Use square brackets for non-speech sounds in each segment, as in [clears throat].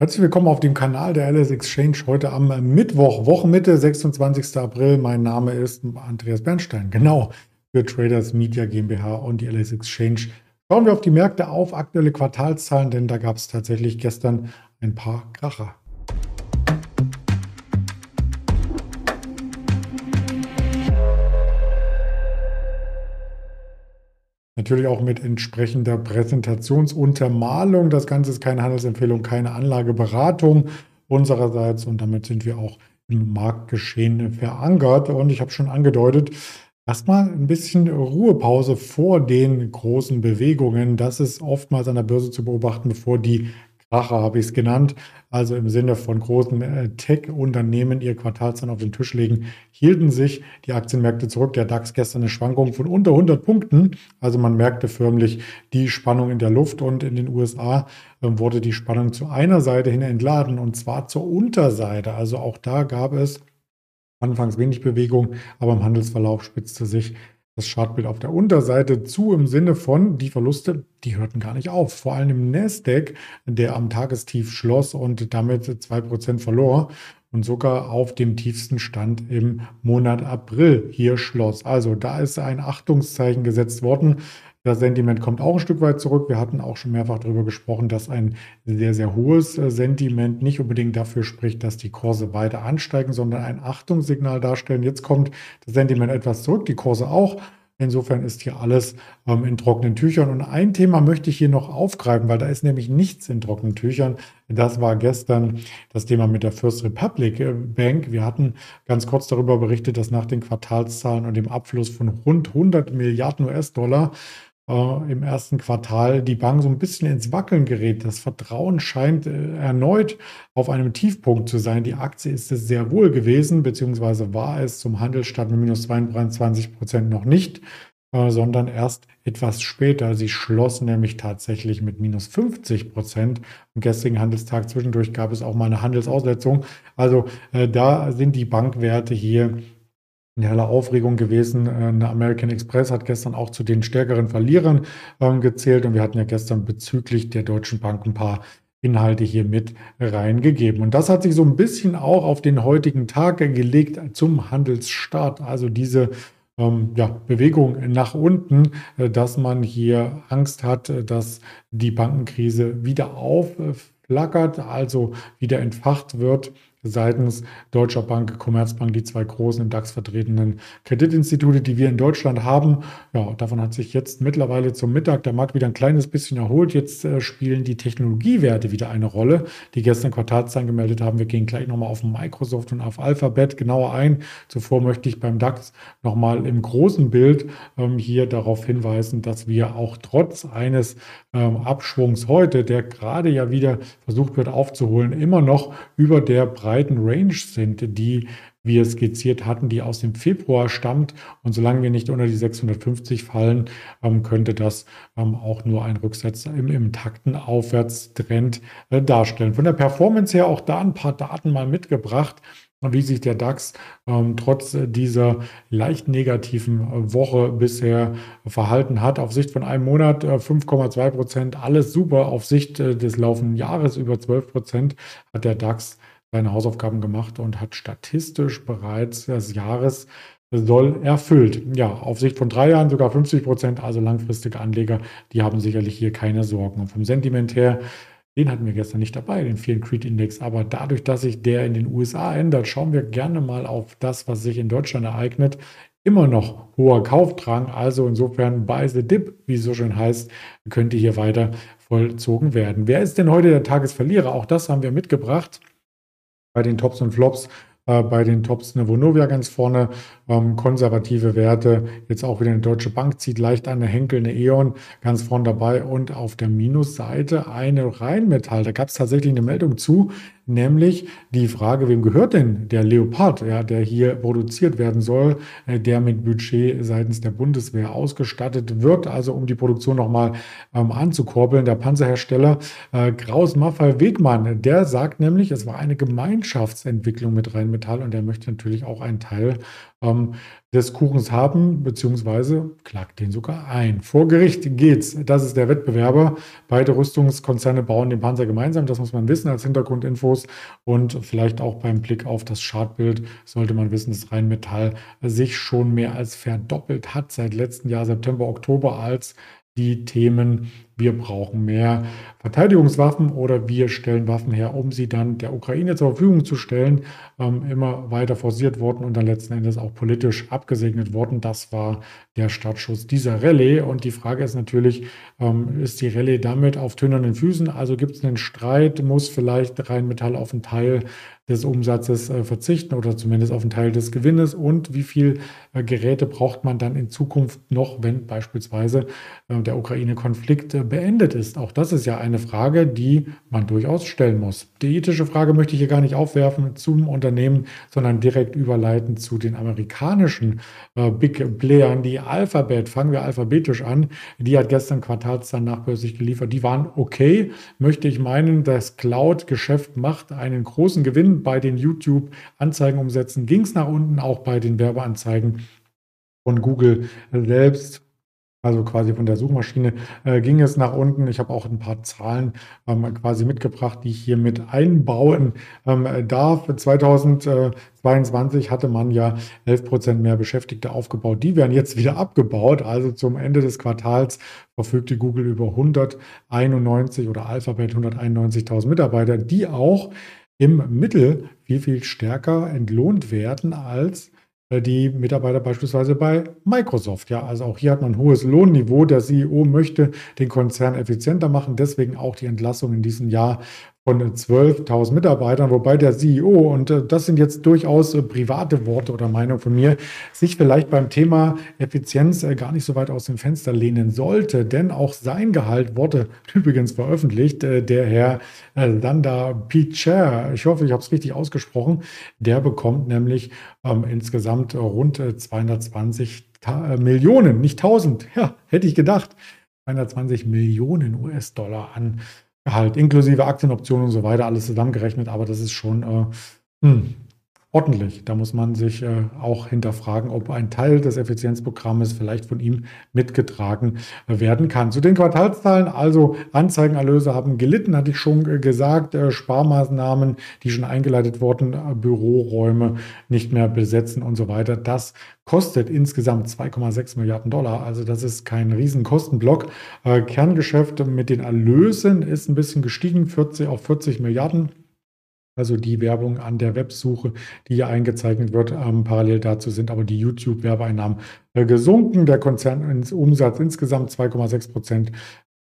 Herzlich willkommen auf dem Kanal der LS Exchange heute am Mittwoch, Wochenmitte, 26. April. Mein Name ist Andreas Bernstein, genau für Traders Media GmbH und die LS Exchange. Schauen wir auf die Märkte auf, aktuelle Quartalszahlen, denn da gab es tatsächlich gestern ein paar Kracher. Natürlich auch mit entsprechender Präsentationsuntermalung. Das Ganze ist keine Handelsempfehlung, keine Anlageberatung unsererseits und damit sind wir auch im Marktgeschehen verankert. Und ich habe schon angedeutet, erstmal ein bisschen Ruhepause vor den großen Bewegungen. Das ist oftmals an der Börse zu beobachten, bevor die Kracher habe ich es genannt, also im Sinne von großen äh, Tech-Unternehmen ihr Quartalszahlen auf den Tisch legen, hielten sich die Aktienmärkte zurück. Der DAX gestern eine Schwankung von unter 100 Punkten. Also man merkte förmlich die Spannung in der Luft und in den USA äh, wurde die Spannung zu einer Seite hin entladen und zwar zur Unterseite. Also auch da gab es anfangs wenig Bewegung, aber im Handelsverlauf spitzte sich das Chartbild auf der Unterseite zu im Sinne von, die Verluste, die hörten gar nicht auf. Vor allem im Nasdaq, der am Tagestief schloss und damit 2% verlor und sogar auf dem tiefsten Stand im Monat April hier schloss. Also da ist ein Achtungszeichen gesetzt worden. Das Sentiment kommt auch ein Stück weit zurück. Wir hatten auch schon mehrfach darüber gesprochen, dass ein sehr, sehr hohes äh, Sentiment nicht unbedingt dafür spricht, dass die Kurse weiter ansteigen, sondern ein Achtungssignal darstellen. Jetzt kommt das Sentiment etwas zurück, die Kurse auch. Insofern ist hier alles ähm, in trockenen Tüchern. Und ein Thema möchte ich hier noch aufgreifen, weil da ist nämlich nichts in trockenen Tüchern. Das war gestern das Thema mit der First Republic äh, Bank. Wir hatten ganz kurz darüber berichtet, dass nach den Quartalszahlen und dem Abfluss von rund 100 Milliarden US-Dollar äh, im ersten Quartal die Bank so ein bisschen ins Wackeln gerät. Das Vertrauen scheint äh, erneut auf einem Tiefpunkt zu sein. Die Aktie ist es sehr wohl gewesen, beziehungsweise war es zum Handelsstart mit minus 22 Prozent noch nicht, äh, sondern erst etwas später. Sie schloss nämlich tatsächlich mit minus 50 Prozent. Am gestrigen Handelstag zwischendurch gab es auch mal eine Handelsaussetzung. Also da sind die Bankwerte hier eine helle Aufregung gewesen. Äh, eine American Express hat gestern auch zu den stärkeren Verlierern ähm, gezählt und wir hatten ja gestern bezüglich der Deutschen Bank ein paar Inhalte hier mit reingegeben. Und das hat sich so ein bisschen auch auf den heutigen Tag gelegt zum Handelsstart. Also diese ähm, ja, Bewegung nach unten, äh, dass man hier Angst hat, äh, dass die Bankenkrise wieder aufflackert, also wieder entfacht wird seitens Deutscher Bank, Commerzbank, die zwei großen im DAX vertretenen Kreditinstitute, die wir in Deutschland haben. Ja, davon hat sich jetzt mittlerweile zum Mittag der Markt wieder ein kleines bisschen erholt. Jetzt äh, spielen die Technologiewerte wieder eine Rolle, die gestern Quartalszahlen gemeldet haben. Wir gehen gleich nochmal auf Microsoft und auf Alphabet genauer ein. Zuvor möchte ich beim DAX nochmal im großen Bild ähm, hier darauf hinweisen, dass wir auch trotz eines ähm, Abschwungs heute, der gerade ja wieder versucht wird aufzuholen, immer noch über der Preis breiten Range sind, die wir skizziert hatten, die aus dem Februar stammt. Und solange wir nicht unter die 650 fallen, ähm, könnte das ähm, auch nur ein Rücksetzer im, im takten Aufwärtstrend äh, darstellen. Von der Performance her auch da ein paar Daten mal mitgebracht wie sich der DAX ähm, trotz dieser leicht negativen äh, Woche bisher verhalten hat. Auf Sicht von einem Monat äh, 5,2 Prozent, alles super. Auf Sicht äh, des laufenden Jahres über 12 Prozent hat der DAX seine Hausaufgaben gemacht und hat statistisch bereits das Jahressoll erfüllt. Ja, auf Sicht von drei Jahren sogar 50 Prozent, also langfristige Anleger, die haben sicherlich hier keine Sorgen. Und vom Sentiment her, den hatten wir gestern nicht dabei, den Fear Creed Index. Aber dadurch, dass sich der in den USA ändert, schauen wir gerne mal auf das, was sich in Deutschland ereignet. Immer noch hoher Kaufdrang, also insofern buy the dip, wie es so schön heißt, könnte hier weiter vollzogen werden. Wer ist denn heute der Tagesverlierer? Auch das haben wir mitgebracht bei den Tops und Flops. Äh, bei den Tops eine Vonovia ganz vorne, ähm, konservative Werte, jetzt auch wieder eine Deutsche Bank zieht leicht eine Henkel, eine E.ON ganz vorne dabei und auf der Minusseite eine Rheinmetall. Da gab es tatsächlich eine Meldung zu, nämlich die Frage, wem gehört denn der Leopard, ja, der hier produziert werden soll, äh, der mit Budget seitens der Bundeswehr ausgestattet wird, also um die Produktion nochmal ähm, anzukurbeln. Der Panzerhersteller äh, Kraus Maffei Wegmann, der sagt nämlich, es war eine Gemeinschaftsentwicklung mit Rheinmetall und der möchte natürlich auch einen Teil ähm, des Kuchens haben, beziehungsweise klagt den sogar ein. Vor Gericht geht's. Das ist der Wettbewerber. Beide Rüstungskonzerne bauen den Panzer gemeinsam. Das muss man wissen als Hintergrundinfos. Und vielleicht auch beim Blick auf das Chartbild sollte man wissen, dass Rheinmetall sich schon mehr als verdoppelt hat seit letztem Jahr, September, Oktober, als die Themen wir brauchen mehr Verteidigungswaffen oder wir stellen Waffen her, um sie dann der Ukraine zur Verfügung zu stellen, ähm, immer weiter forciert worden und dann letzten Endes auch politisch abgesegnet worden. Das war der Startschuss dieser Rallye. Und die Frage ist natürlich, ähm, ist die Rallye damit auf tönernen Füßen? Also gibt es einen Streit? Muss vielleicht Rheinmetall auf einen Teil des Umsatzes äh, verzichten oder zumindest auf einen Teil des Gewinnes? Und wie viel äh, Geräte braucht man dann in Zukunft noch, wenn beispielsweise äh, der Ukraine-Konflikt äh, beendet ist? Auch das ist ja eine Frage, die man durchaus stellen muss. Die ethische Frage möchte ich hier gar nicht aufwerfen zum Unternehmen, sondern direkt überleiten zu den amerikanischen äh, Big Playern. Die Alphabet, fangen wir alphabetisch an, die hat gestern Quartalszahlen nachbörslich geliefert. Die waren okay, möchte ich meinen. Das Cloud-Geschäft macht einen großen Gewinn bei den YouTube-Anzeigenumsätzen. Ging es nach unten, auch bei den Werbeanzeigen von Google selbst also quasi von der Suchmaschine äh, ging es nach unten. Ich habe auch ein paar Zahlen ähm, quasi mitgebracht, die ich hier mit einbauen ähm, darf. 2022 hatte man ja 11 Prozent mehr Beschäftigte aufgebaut. Die werden jetzt wieder abgebaut. Also zum Ende des Quartals verfügte Google über 191 oder Alphabet 191.000 Mitarbeiter, die auch im Mittel viel, viel stärker entlohnt werden als die Mitarbeiter beispielsweise bei Microsoft. Ja, also auch hier hat man ein hohes Lohnniveau. Der CEO möchte den Konzern effizienter machen, deswegen auch die Entlassung in diesem Jahr von 12.000 Mitarbeitern, wobei der CEO, und äh, das sind jetzt durchaus äh, private Worte oder Meinung von mir, sich vielleicht beim Thema Effizienz äh, gar nicht so weit aus dem Fenster lehnen sollte, denn auch sein Gehalt wurde [laughs] übrigens veröffentlicht, der Herr Landa Picher, ich hoffe, ich habe es richtig ausgesprochen, der bekommt nämlich ähm, insgesamt rund 220 Millionen, nicht 1000, ja, hätte ich gedacht, 220 Millionen US-Dollar an halt inklusive Aktienoptionen und so weiter, alles zusammengerechnet, aber das ist schon äh, hm, ordentlich. Da muss man sich äh, auch hinterfragen, ob ein Teil des Effizienzprogrammes vielleicht von ihm mitgetragen äh, werden kann. Zu den Quartalszahlen, also Anzeigenerlöse haben gelitten, hatte ich schon äh, gesagt, äh, Sparmaßnahmen, die schon eingeleitet wurden, äh, Büroräume nicht mehr besetzen und so weiter. Das kostet insgesamt 2,6 Milliarden Dollar. Also das ist kein Riesenkostenblock. Kerngeschäft mit den Erlösen ist ein bisschen gestiegen, 40 auf 40 Milliarden. Also die Werbung an der Websuche, die hier eingezeichnet wird, ähm, parallel dazu sind aber die YouTube-Werbeeinnahmen äh, gesunken. Der Konzernumsatz insgesamt 2,6 Prozent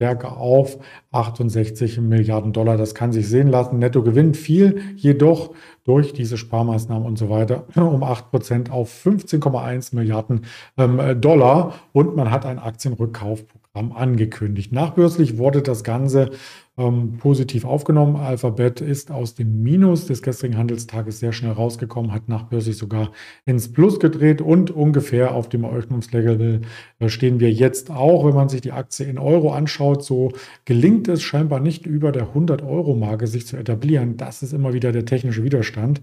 stärker auf 68 Milliarden Dollar. Das kann sich sehen lassen. Nettogewinn fiel jedoch durch diese Sparmaßnahmen und so weiter [clears throat] um 8 Prozent auf 15,1 Milliarden ähm, Dollar und man hat ein Aktienrückkaufprogramm angekündigt. Nachbörslich wurde das Ganze ähm, positiv aufgenommen. Alphabet ist aus dem Minus des gestrigen Handelstages sehr schnell rausgekommen, hat nachbörslich sogar ins Plus gedreht und ungefähr auf dem Eröffnungslevel äh, stehen wir jetzt auch. Wenn man sich die Aktie in Euro anschaut, so gelingt es scheinbar nicht über der 100-Euro-Marke sich zu etablieren. Das ist immer wieder der technische Widerstand.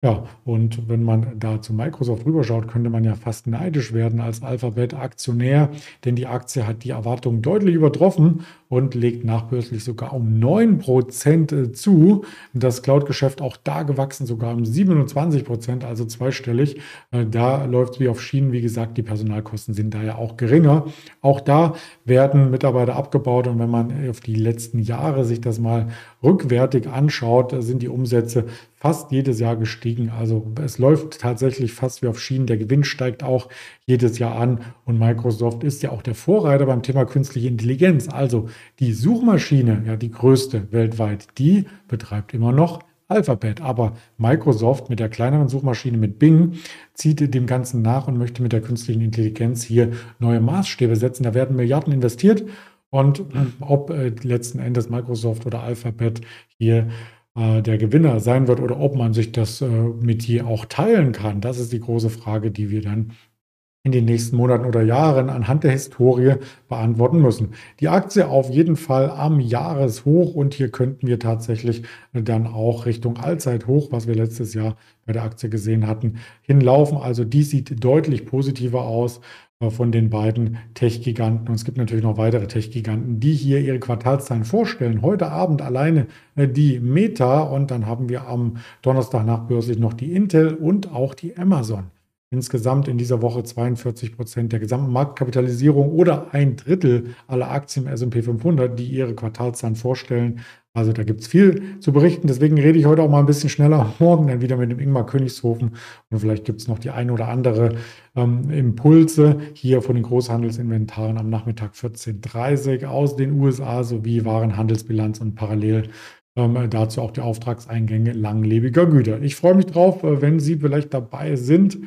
Ja, und wenn man da zu Microsoft rüberschaut, könnte man ja fast neidisch werden als Alphabet-Aktionär, denn die Aktie hat die Erwartungen deutlich übertroffen und legt nachbörslich sogar um 9% äh, zu. Das Cloud-Geschäft auch da gewachsen, sogar um 27%, also zweistellig. Äh, da läuft es wie auf Schienen. Wie gesagt, die Personalkosten sind da ja auch geringer. Auch da werden Mitarbeiter abgebaut und wenn man auf die letzten Jahre sich das mal rückwärtig anschaut, sind die Umsätze fast jedes Jahr gestiegen. Also es läuft tatsächlich fast wie auf Schienen. Der Gewinn steigt auch jedes Jahr an und Microsoft ist ja auch der Vorreiter beim Thema künstliche Intelligenz. Also die Suchmaschine, ja die größte weltweit, die betreibt immer noch Alphabet. Aber Microsoft mit der kleineren Suchmaschine mit Bing zieht dem Ganzen nach und möchte mit der künstlichen Intelligenz hier neue Maßstäbe setzen. Da werden Milliarden investiert und ob äh, letzten Endes Microsoft oder Alphabet hier äh, der Gewinner sein wird oder ob man sich das äh, mit hier auch teilen kann, das ist die große Frage, die wir dann in den nächsten Monaten oder Jahren anhand der Historie beantworten müssen. Die Aktie auf jeden Fall am Jahreshoch und hier könnten wir tatsächlich dann auch Richtung Allzeithoch, was wir letztes Jahr bei der Aktie gesehen hatten, hinlaufen. Also die sieht deutlich positiver aus äh, von den beiden Tech-Giganten. Und es gibt natürlich noch weitere Tech-Giganten, die hier ihre Quartalszahlen vorstellen. Heute Abend alleine äh, die Meta und dann haben wir am Donnerstag nachbörslich noch die Intel und auch die Amazon insgesamt in dieser Woche 42 Prozent der gesamten Marktkapitalisierung oder ein Drittel aller Aktien im S&P 500, die ihre Quartalszahlen vorstellen. Also da gibt es viel zu berichten. Deswegen rede ich heute auch mal ein bisschen schneller. [laughs] Morgen dann wieder mit dem Ingmar Königshofen. Und vielleicht gibt es noch die ein oder andere ähm, Impulse hier von den Großhandelsinventaren am Nachmittag 14.30 Uhr aus den USA sowie Warenhandelsbilanz und parallel ähm, dazu auch die Auftragseingänge langlebiger Güter. Ich freue mich drauf, äh, wenn Sie vielleicht dabei sind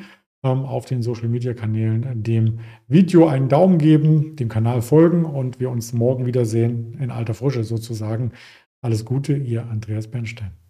auf den Social Media Kanälen dem Video einen Daumen geben, dem Kanal folgen und wir uns morgen wiedersehen in alter Frische sozusagen. Alles Gute, Ihr Andreas Bernstein.